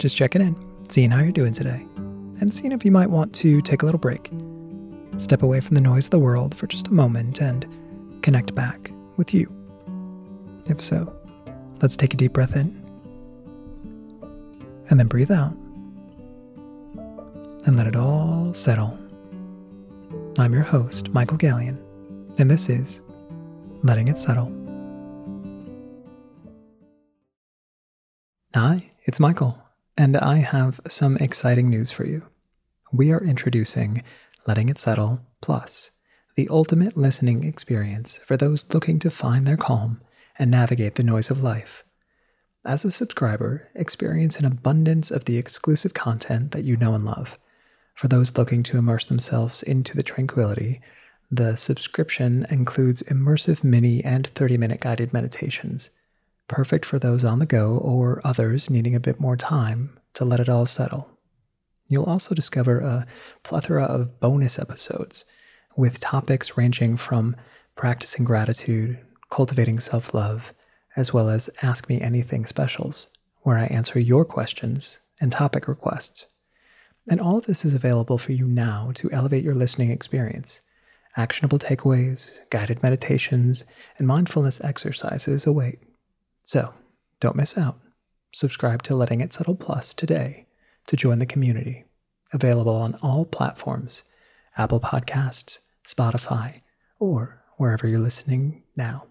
just checking in, seeing how you're doing today, and seeing if you might want to take a little break. Step away from the noise of the world for just a moment and connect back with you. If so, let's take a deep breath in and then breathe out and let it all settle. I'm your host, Michael Galyon, and this is Letting It Settle. Hi, it's Michael, and I have some exciting news for you. We are introducing Letting It Settle Plus, the ultimate listening experience for those looking to find their calm and navigate the noise of life. As a subscriber, experience an abundance of the exclusive content that you know and love. For those looking to immerse themselves into the tranquility, the subscription includes immersive mini and 30 minute guided meditations perfect for those on the go or others needing a bit more time to let it all settle. You'll also discover a plethora of bonus episodes with topics ranging from practicing gratitude, cultivating self love, as well as Ask Me Anything specials, where I answer your questions and topic requests. And all of this is available for you now to elevate your listening experience. Actionable takeaways, guided meditations, and mindfulness exercises await. So don't miss out. Subscribe to Letting It Settle Plus today to join the community. Available on all platforms Apple Podcasts, Spotify, or wherever you're listening now.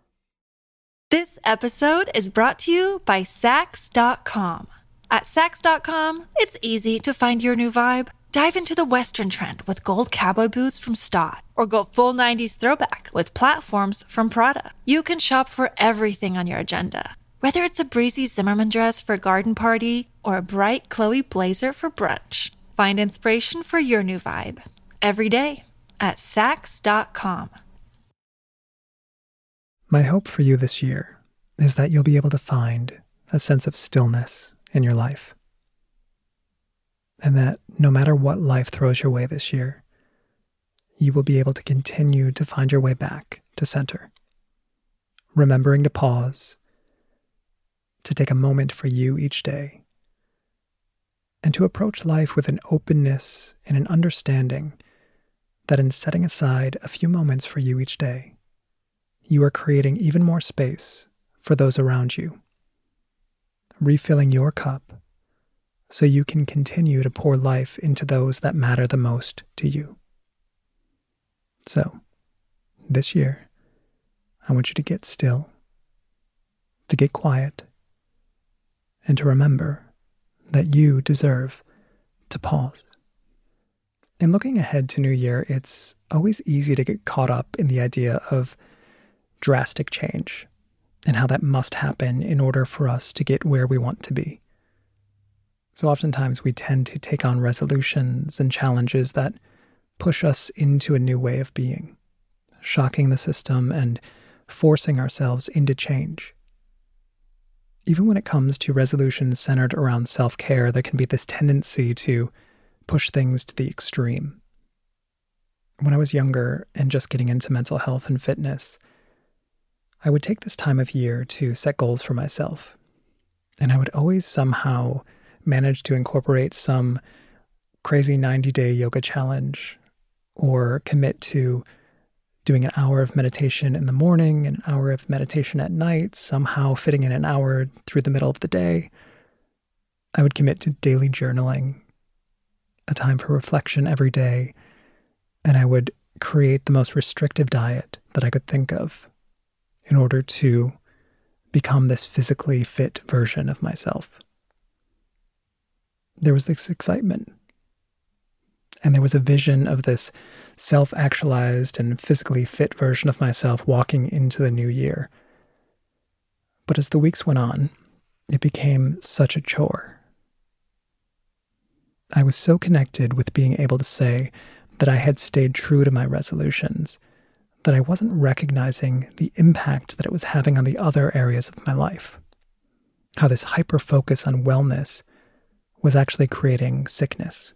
This episode is brought to you by Saks.com. At Saks.com, it's easy to find your new vibe. Dive into the Western trend with gold cowboy boots from Staud, or go full 90s throwback with platforms from Prada. You can shop for everything on your agenda whether it's a breezy Zimmermann dress for a garden party or a bright Chloe blazer for brunch, find inspiration for your new vibe every day at Saks.com. My hope for you this year is that you'll be able to find a sense of stillness in your life. And that no matter what life throws your way this year, you will be able to continue to find your way back to center. Remembering to pause to take a moment for you each day, and to approach life with an openness and an understanding that in setting aside a few moments for you each day, you are creating even more space for those around you, refilling your cup so you can continue to pour life into those that matter the most to you. So, this year, I want you to get still, to get quiet, and to remember that you deserve to pause. In looking ahead to New Year, it's always easy to get caught up in the idea of drastic change and how that must happen in order for us to get where we want to be. So oftentimes we tend to take on resolutions and challenges that push us into a new way of being, shocking the system and forcing ourselves into change even when it comes to resolutions centered around self care, there can be this tendency to push things to the extreme. When I was younger and just getting into mental health and fitness, I would take this time of year to set goals for myself. And I would always somehow manage to incorporate some crazy 90 day yoga challenge or commit to doing an hour of meditation in the morning, an hour of meditation at night, somehow fitting in an hour through the middle of the day. I would commit to daily journaling, a time for reflection every day, and I would create the most restrictive diet that I could think of in order to become this physically fit version of myself. There was this excitement and there was a vision of this self actualized and physically fit version of myself walking into the new year. But as the weeks went on, it became such a chore. I was so connected with being able to say that I had stayed true to my resolutions that I wasn't recognizing the impact that it was having on the other areas of my life. How this hyper focus on wellness was actually creating sickness.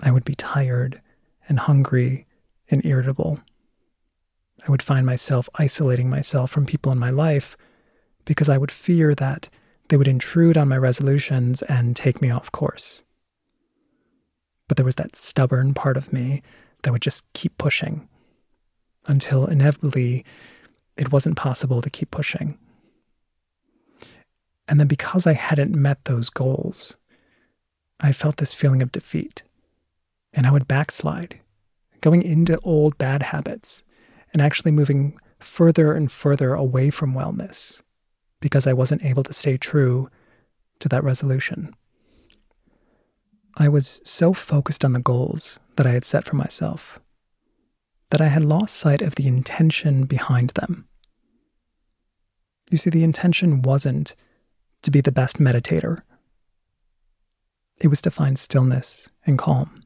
I would be tired and hungry and irritable. I would find myself isolating myself from people in my life because I would fear that they would intrude on my resolutions and take me off course. But there was that stubborn part of me that would just keep pushing until inevitably it wasn't possible to keep pushing. And then because I hadn't met those goals, I felt this feeling of defeat. And I would backslide, going into old bad habits and actually moving further and further away from wellness because I wasn't able to stay true to that resolution. I was so focused on the goals that I had set for myself that I had lost sight of the intention behind them. You see, the intention wasn't to be the best meditator, it was to find stillness and calm.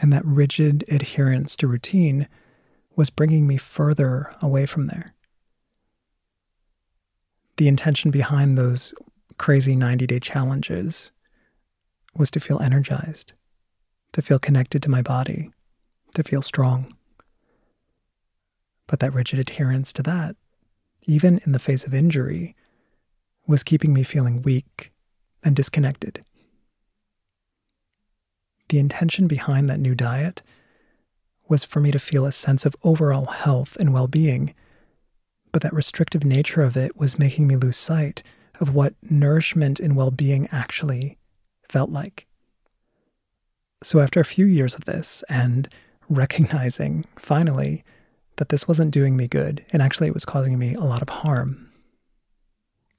And that rigid adherence to routine was bringing me further away from there. The intention behind those crazy 90 day challenges was to feel energized, to feel connected to my body, to feel strong. But that rigid adherence to that, even in the face of injury, was keeping me feeling weak and disconnected. The intention behind that new diet was for me to feel a sense of overall health and well being, but that restrictive nature of it was making me lose sight of what nourishment and well being actually felt like. So, after a few years of this and recognizing finally that this wasn't doing me good and actually it was causing me a lot of harm,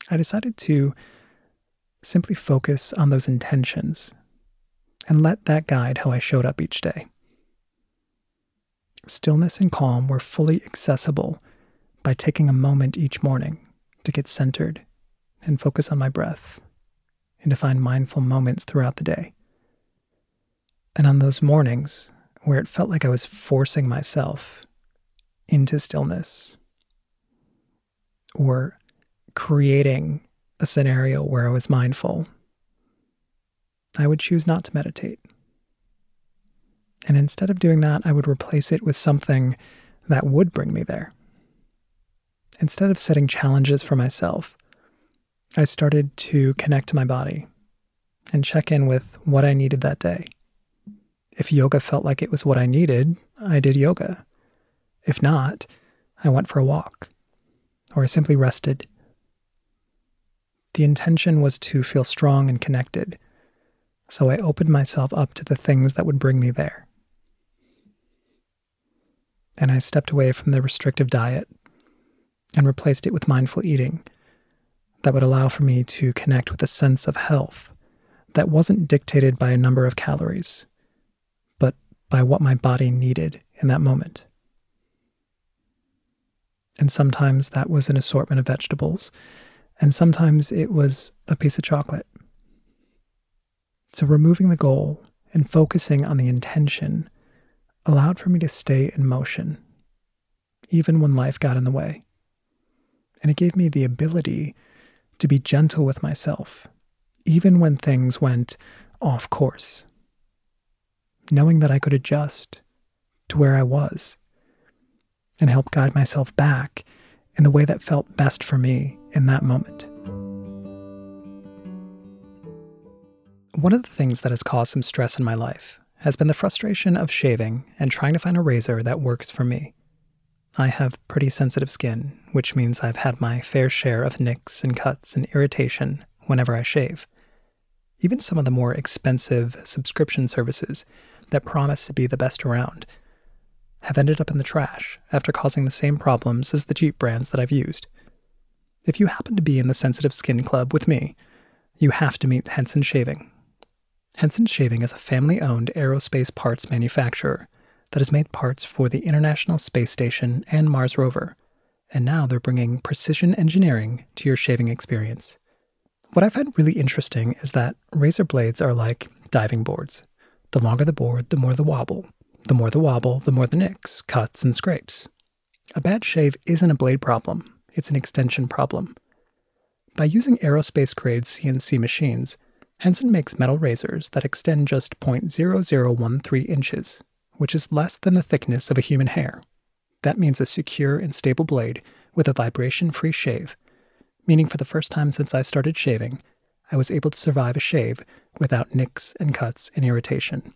I decided to simply focus on those intentions and let that guide how I showed up each day. Stillness and calm were fully accessible by taking a moment each morning to get centered and focus on my breath and to find mindful moments throughout the day. And on those mornings where it felt like I was forcing myself into stillness or creating a scenario where I was mindful, I would choose not to meditate. And instead of doing that, I would replace it with something that would bring me there. Instead of setting challenges for myself, I started to connect to my body and check in with what I needed that day. If yoga felt like it was what I needed, I did yoga. If not, I went for a walk or I simply rested. The intention was to feel strong and connected, so I opened myself up to the things that would bring me there. And I stepped away from the restrictive diet and replaced it with mindful eating that would allow for me to connect with a sense of health that wasn't dictated by a number of calories, but by what my body needed in that moment. And sometimes that was an assortment of vegetables, and sometimes it was a piece of chocolate. So, removing the goal and focusing on the intention allowed for me to stay in motion, even when life got in the way. And it gave me the ability to be gentle with myself, even when things went off course, knowing that I could adjust to where I was and help guide myself back in the way that felt best for me in that moment. One of the things that has caused some stress in my life has been the frustration of shaving and trying to find a razor that works for me. I have pretty sensitive skin, which means I've had my fair share of nicks and cuts and irritation whenever I shave. Even some of the more expensive subscription services that promise to be the best around have ended up in the trash after causing the same problems as the cheap brands that I've used. If you happen to be in the sensitive skin club with me, you have to meet Henson Shaving. Henson Shaving is a family owned aerospace parts manufacturer that has made parts for the International Space Station and Mars rover, and now they're bringing precision engineering to your shaving experience. What I find really interesting is that razor blades are like diving boards. The longer the board, the more the wobble. The more the wobble, the more the nicks, cuts, and scrapes. A bad shave isn't a blade problem, it's an extension problem. By using aerospace grade CNC machines, Henson makes metal razors that extend just 0.0013 inches, which is less than the thickness of a human hair. That means a secure and stable blade with a vibration free shave, meaning for the first time since I started shaving, I was able to survive a shave without nicks and cuts and irritation.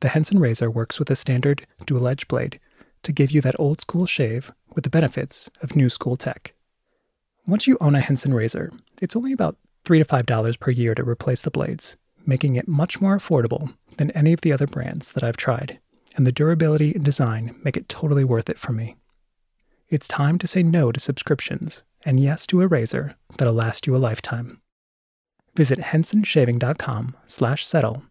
The Henson razor works with a standard dual edge blade to give you that old school shave with the benefits of new school tech. Once you own a Henson razor, it's only about 3 to $5 per year to replace the blades, making it much more affordable than any of the other brands that I've tried, and the durability and design make it totally worth it for me. It's time to say no to subscriptions and yes to a razor that'll last you a lifetime. Visit hensonshaving.com slash settle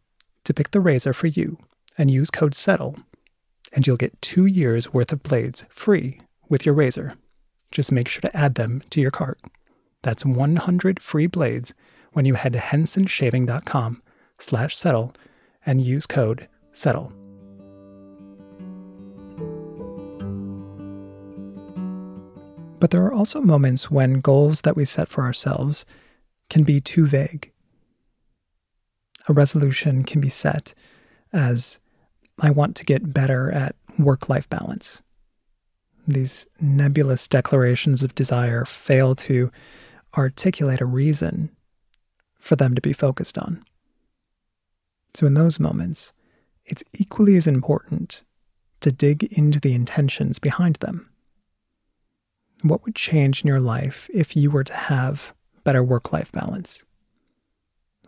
to pick the razor for you and use code SETTLE, and you'll get two years worth of blades free with your razor. Just make sure to add them to your cart. That's 100 free blades when you head to hensonshaving.com slash settle and use code SETTLE. But there are also moments when goals that we set for ourselves can be too vague. A resolution can be set as I want to get better at work life balance. These nebulous declarations of desire fail to articulate a reason for them to be focused on. So, in those moments, it's equally as important to dig into the intentions behind them. What would change in your life if you were to have better work life balance?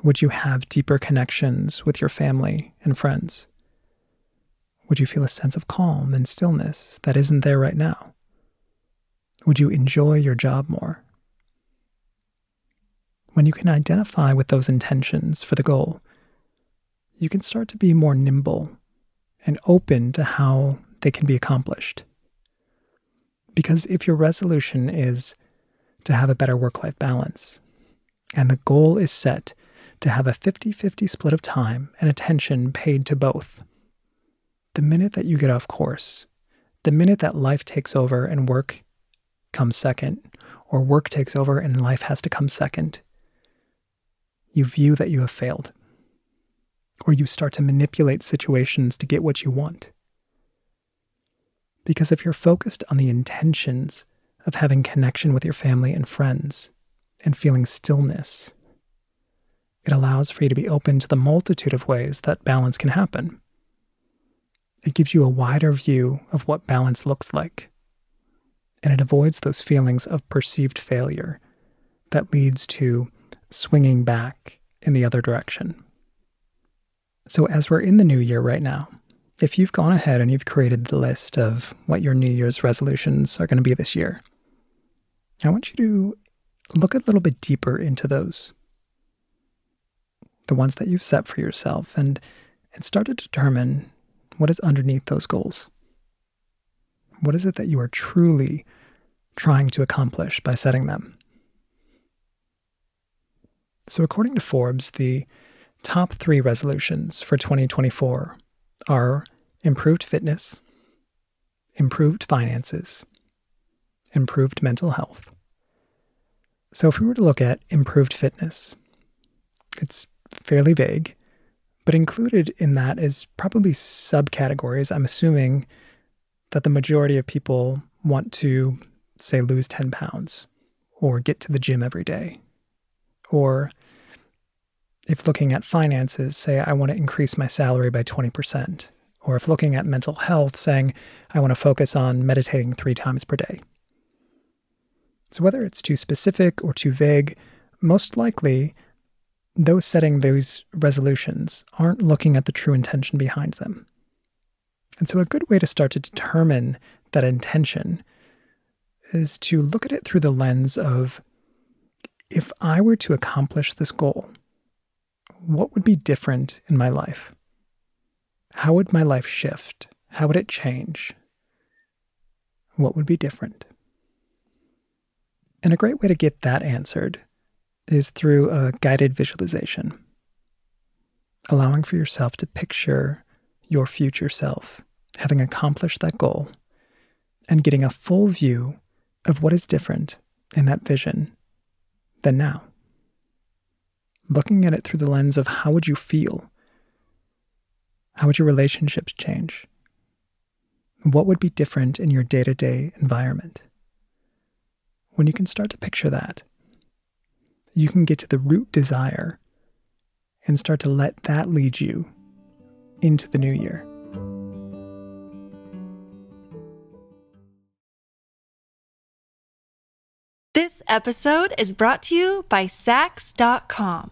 Would you have deeper connections with your family and friends? Would you feel a sense of calm and stillness that isn't there right now? Would you enjoy your job more? When you can identify with those intentions for the goal, you can start to be more nimble and open to how they can be accomplished. Because if your resolution is to have a better work life balance, and the goal is set to have a 50 50 split of time and attention paid to both, the minute that you get off course, the minute that life takes over and work comes second, or work takes over and life has to come second, you view that you have failed. Or you start to manipulate situations to get what you want. Because if you're focused on the intentions of having connection with your family and friends and feeling stillness, it allows for you to be open to the multitude of ways that balance can happen. It gives you a wider view of what balance looks like. And it avoids those feelings of perceived failure that leads to swinging back in the other direction. So, as we're in the new year right now, if you've gone ahead and you've created the list of what your New Year's resolutions are going to be this year, I want you to look a little bit deeper into those. The ones that you've set for yourself and, and start to determine what is underneath those goals? What is it that you are truly trying to accomplish by setting them? So, according to Forbes, the top three resolutions for 2024 are improved fitness, improved finances, improved mental health. So, if we were to look at improved fitness, it's fairly vague. But included in that is probably subcategories. I'm assuming that the majority of people want to, say, lose 10 pounds or get to the gym every day. Or if looking at finances, say, I want to increase my salary by 20%. Or if looking at mental health, saying, I want to focus on meditating three times per day. So, whether it's too specific or too vague, most likely those setting those resolutions aren't looking at the true intention behind them. And so, a good way to start to determine that intention is to look at it through the lens of if I were to accomplish this goal, what would be different in my life? How would my life shift? How would it change? What would be different? And a great way to get that answered is through a guided visualization, allowing for yourself to picture your future self having accomplished that goal and getting a full view of what is different in that vision than now. Looking at it through the lens of how would you feel? How would your relationships change? What would be different in your day to day environment? When you can start to picture that, you can get to the root desire and start to let that lead you into the new year. This episode is brought to you by Saks.com.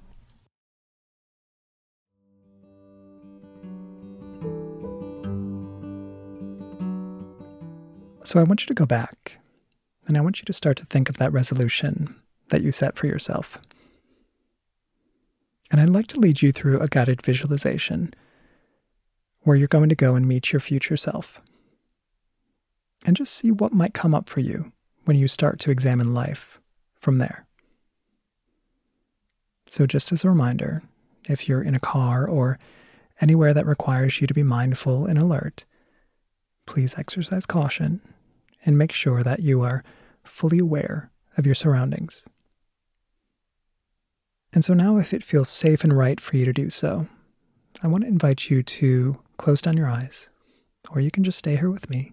So I want you to go back and I want you to start to think of that resolution that you set for yourself. And I'd like to lead you through a guided visualization where you're going to go and meet your future self and just see what might come up for you when you start to examine life from there. So, just as a reminder, if you're in a car or anywhere that requires you to be mindful and alert, please exercise caution and make sure that you are fully aware of your surroundings. And so now, if it feels safe and right for you to do so, I want to invite you to close down your eyes, or you can just stay here with me.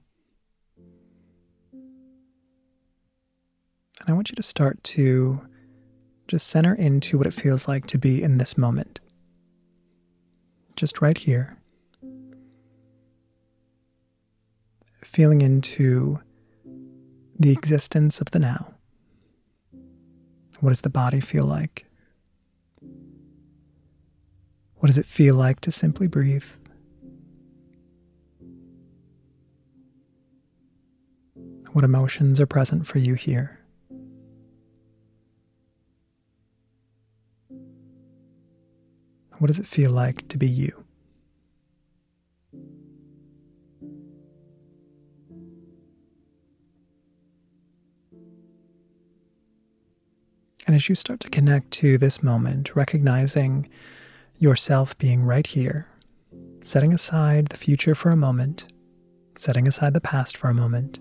And I want you to start to just center into what it feels like to be in this moment. Just right here. Feeling into the existence of the now. What does the body feel like? What does it feel like to simply breathe? What emotions are present for you here? What does it feel like to be you? As you start to connect to this moment, recognizing yourself being right here, setting aside the future for a moment, setting aside the past for a moment,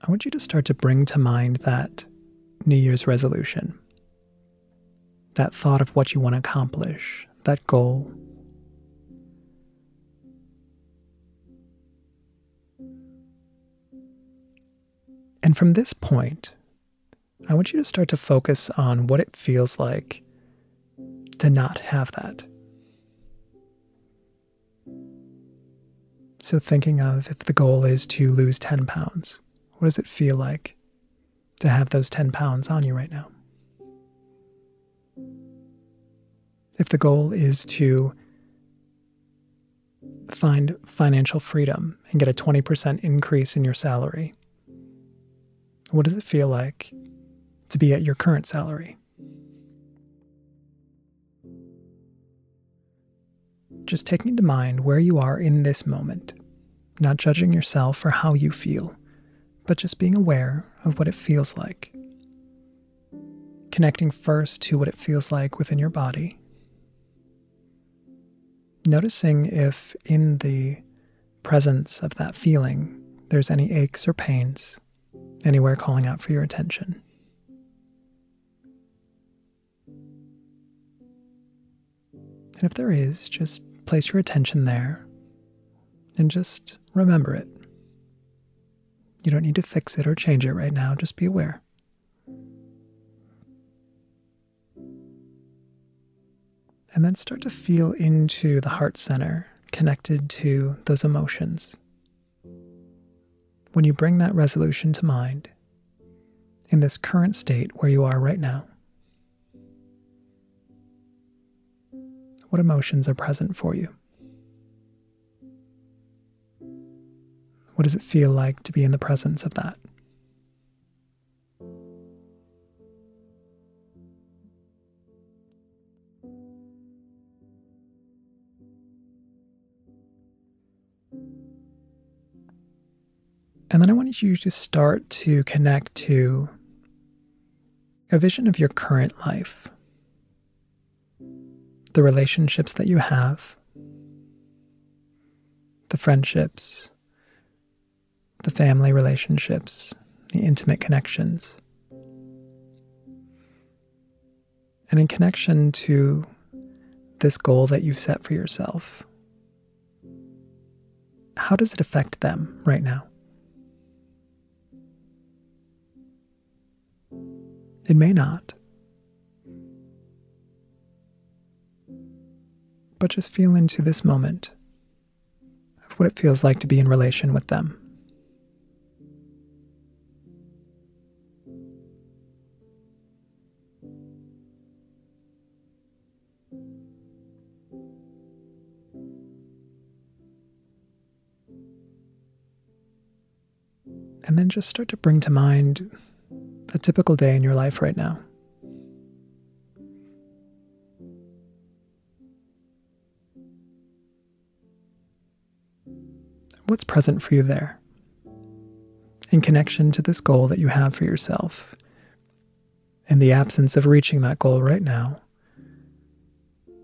I want you to start to bring to mind that New Year's resolution, that thought of what you want to accomplish, that goal. And from this point, I want you to start to focus on what it feels like to not have that. So, thinking of if the goal is to lose 10 pounds, what does it feel like to have those 10 pounds on you right now? If the goal is to find financial freedom and get a 20% increase in your salary, what does it feel like to be at your current salary. Just taking to mind where you are in this moment, not judging yourself for how you feel, but just being aware of what it feels like. Connecting first to what it feels like within your body. Noticing if in the presence of that feeling there's any aches or pains, anywhere calling out for your attention. And if there is, just place your attention there and just remember it. You don't need to fix it or change it right now, just be aware. And then start to feel into the heart center connected to those emotions. When you bring that resolution to mind, in this current state where you are right now, What emotions are present for you? What does it feel like to be in the presence of that? And then I want you to start to connect to a vision of your current life the relationships that you have, the friendships, the family relationships, the intimate connections. And in connection to this goal that you've set for yourself, how does it affect them right now? It may not. But just feel into this moment of what it feels like to be in relation with them. And then just start to bring to mind a typical day in your life right now. What's present for you there? In connection to this goal that you have for yourself, in the absence of reaching that goal right now,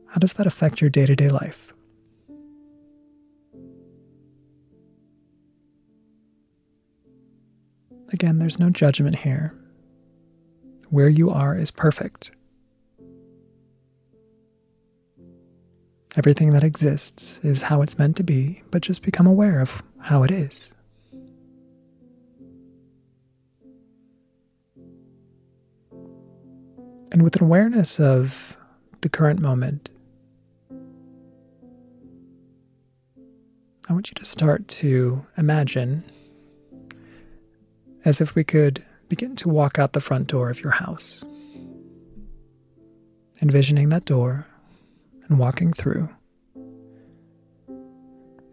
how does that affect your day to day life? Again, there's no judgment here. Where you are is perfect. Everything that exists is how it's meant to be, but just become aware of how it is. And with an awareness of the current moment, I want you to start to imagine as if we could begin to walk out the front door of your house, envisioning that door and walking through.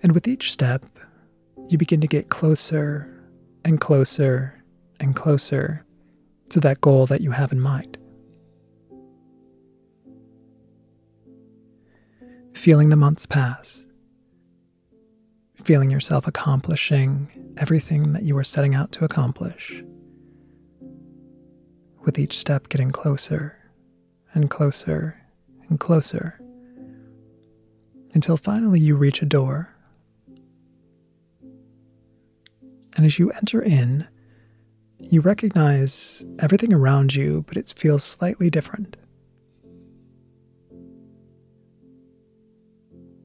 And with each step, you begin to get closer and closer and closer to that goal that you have in mind. Feeling the months pass, feeling yourself accomplishing everything that you were setting out to accomplish, with each step getting closer and closer and closer, until finally you reach a door. And as you enter in, you recognize everything around you, but it feels slightly different.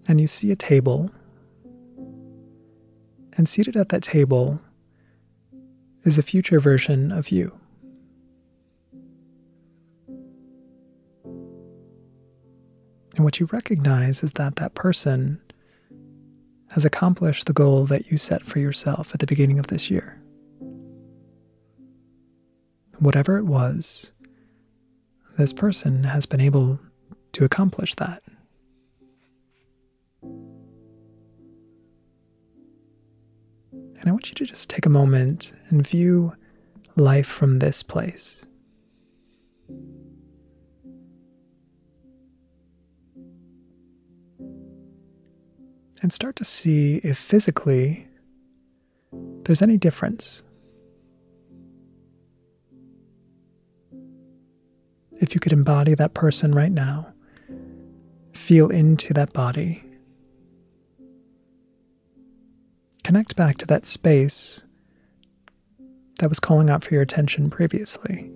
And you see a table and seated at that table is a future version of you. And what you recognize is that that person has accomplished the goal that you set for yourself at the beginning of this year. Whatever it was, this person has been able to accomplish that. And I want you to just take a moment and view life from this place. And start to see if physically there's any difference. If you could embody that person right now, feel into that body connect back to that space that was calling out for your attention previously.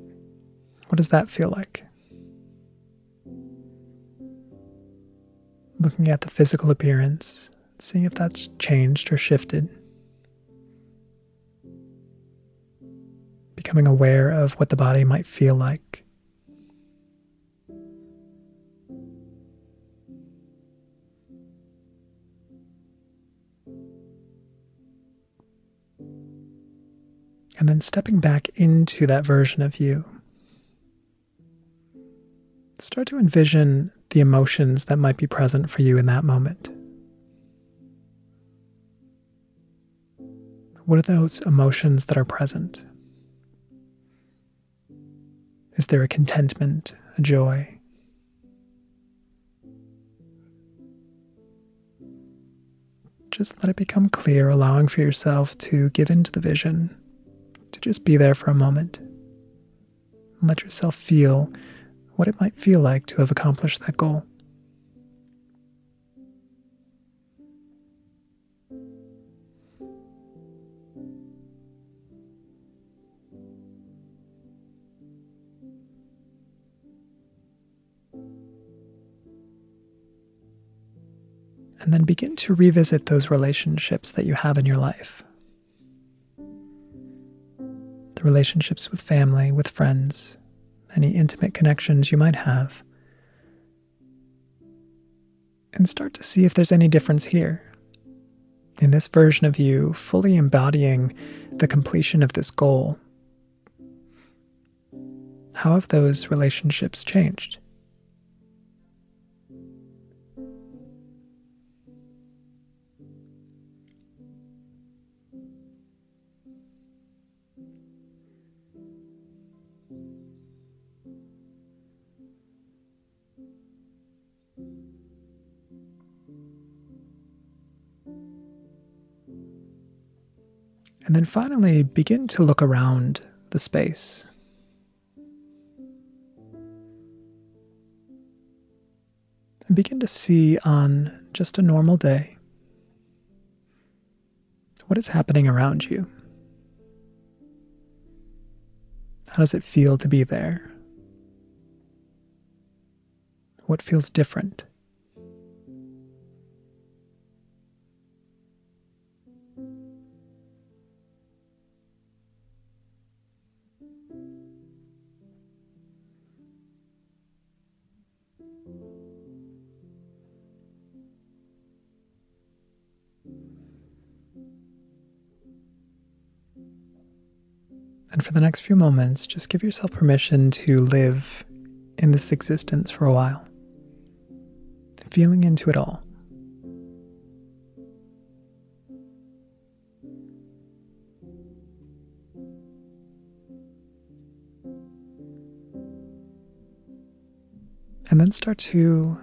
What does that feel like? Looking at the physical appearance, seeing if that's changed or shifted. Becoming aware of what the body might feel like. and then stepping back into that version of you. Start to envision the emotions that might be present for you in that moment. What are those emotions that are present? Is there a contentment, a joy? Just let it become clear, allowing for yourself to give into the vision to just be there for a moment. Let yourself feel what it might feel like to have accomplished that goal. And then begin to revisit those relationships that you have in your life. The relationships with family, with friends, any intimate connections you might have. And start to see if there's any difference here. In this version of you, fully embodying the completion of this goal, how have those relationships changed? And then finally, begin to look around the space. And begin to see on just a normal day what is happening around you. How does it feel to be there? What feels different? And for the next few moments, just give yourself permission to live in this existence for a while, feeling into it all. And then start to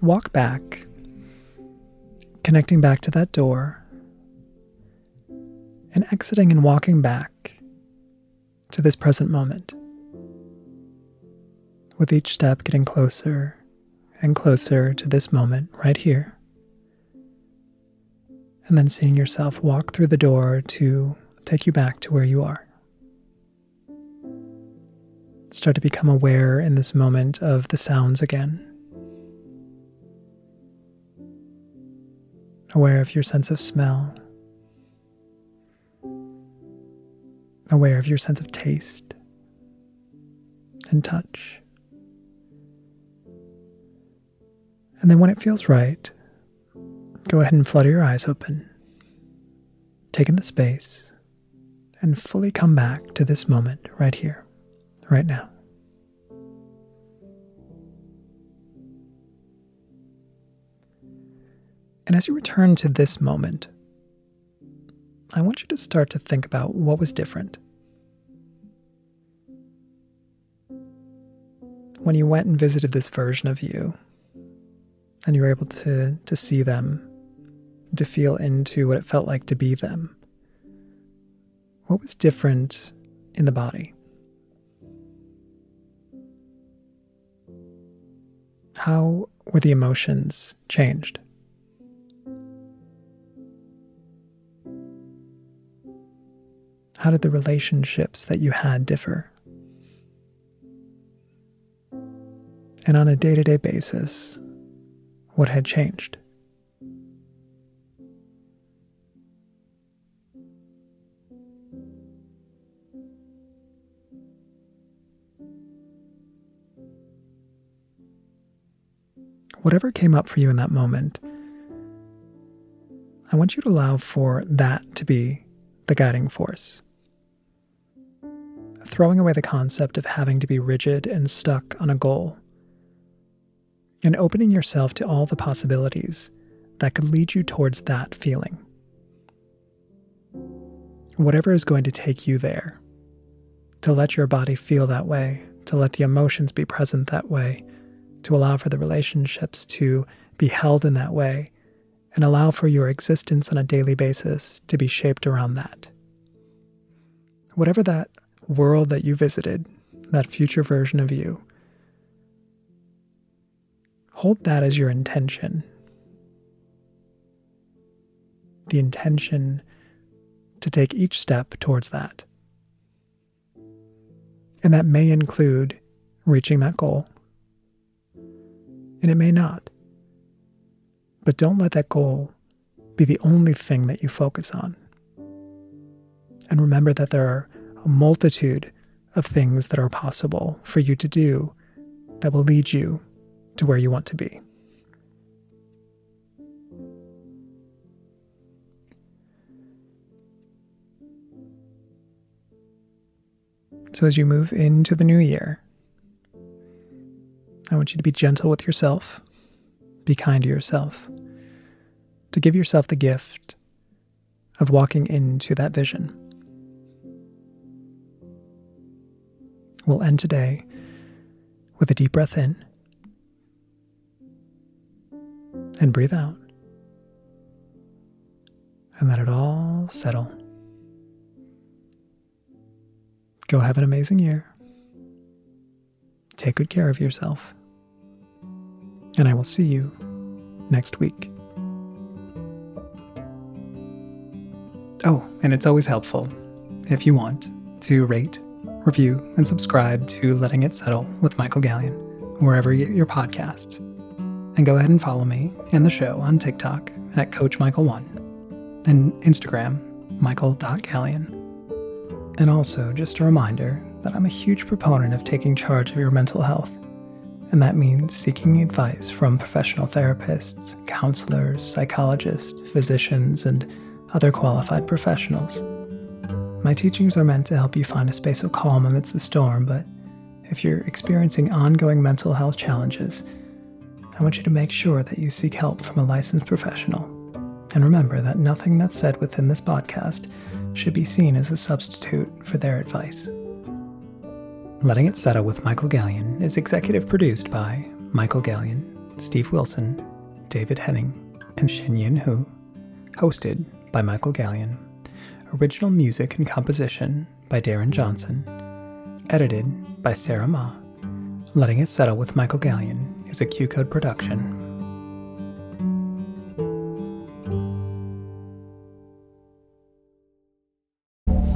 walk back, connecting back to that door, and exiting and walking back to this present moment. With each step getting closer and closer to this moment right here. And then seeing yourself walk through the door to take you back to where you are. Start to become aware in this moment of the sounds again. Aware of your sense of smell aware of your sense of taste and touch. And then when it feels right, go ahead and flutter your eyes open, take in the space, and fully come back to this moment right here, right now. And as you return to this moment, I want you to start to think about what was different. When you went and visited this version of you, and you were able to, to see them, to feel into what it felt like to be them, what was different in the body? How were the emotions changed? How did the relationships that you had differ? And on a day to day basis, what had changed? Whatever came up for you in that moment, I want you to allow for that to be the guiding force throwing away the concept of having to be rigid and stuck on a goal, and opening yourself to all the possibilities that could lead you towards that feeling. Whatever is going to take you there, to let your body feel that way, to let the emotions be present that way, to allow for the relationships to be held in that way, and allow for your existence on a daily basis to be shaped around that. Whatever that world that you visited, that future version of you, hold that as your intention. The intention to take each step towards that. And that may include reaching that goal, and it may not. But don't let that goal be the only thing that you focus on. And remember that there are multitude of things that are possible for you to do that will lead you to where you want to be. So, as you move into the new year, I want you to be gentle with yourself, be kind to yourself, to give yourself the gift of walking into that vision. We'll end today with a deep breath in and breathe out and let it all settle. Go have an amazing year. Take good care of yourself. And I will see you next week. Oh, and it's always helpful, if you want, to rate, review, and subscribe to Letting It Settle with Michael Galyon, wherever you get your podcasts. And go ahead and follow me and the show on TikTok at Coach Michael1 and Instagram, Michael.Galyon. And also, just a reminder that I'm a huge proponent of taking charge of your mental health. And that means seeking advice from professional therapists, counselors, psychologists, physicians, and other qualified professionals. My teachings are meant to help you find a space of calm amidst the storm, but if you're experiencing ongoing mental health challenges, I want you to make sure that you seek help from a licensed professional. And remember that nothing that's said within this podcast should be seen as a substitute for their advice. Letting It Settle with Michael Galyon is executive produced by Michael Galyon, Steve Wilson, David Henning, and Shen Yin Hu. Hosted by Michael Galyon. Original music and composition by Darren Johnson. Edited by Sarah Ma. Letting It Settle with Michael Galyon is a Q Code production.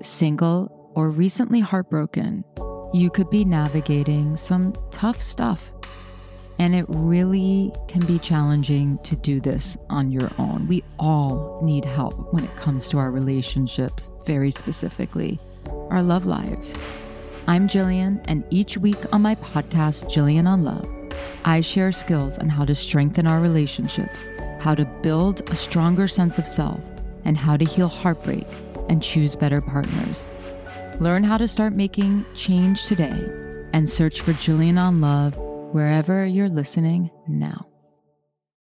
single, or recently heartbroken, you could be navigating some tough stuff. And it really can be challenging to do this on your own. We all need help when it comes to our relationships, very specifically, our love lives. I'm Jillian, and each week on my podcast, Jillian on Love, I share skills on how to strengthen our relationships, how to build a stronger sense of self, and how to heal heartbreak and choose better partners. Learn how to start making change today and search for Jillian on Love wherever you're listening now.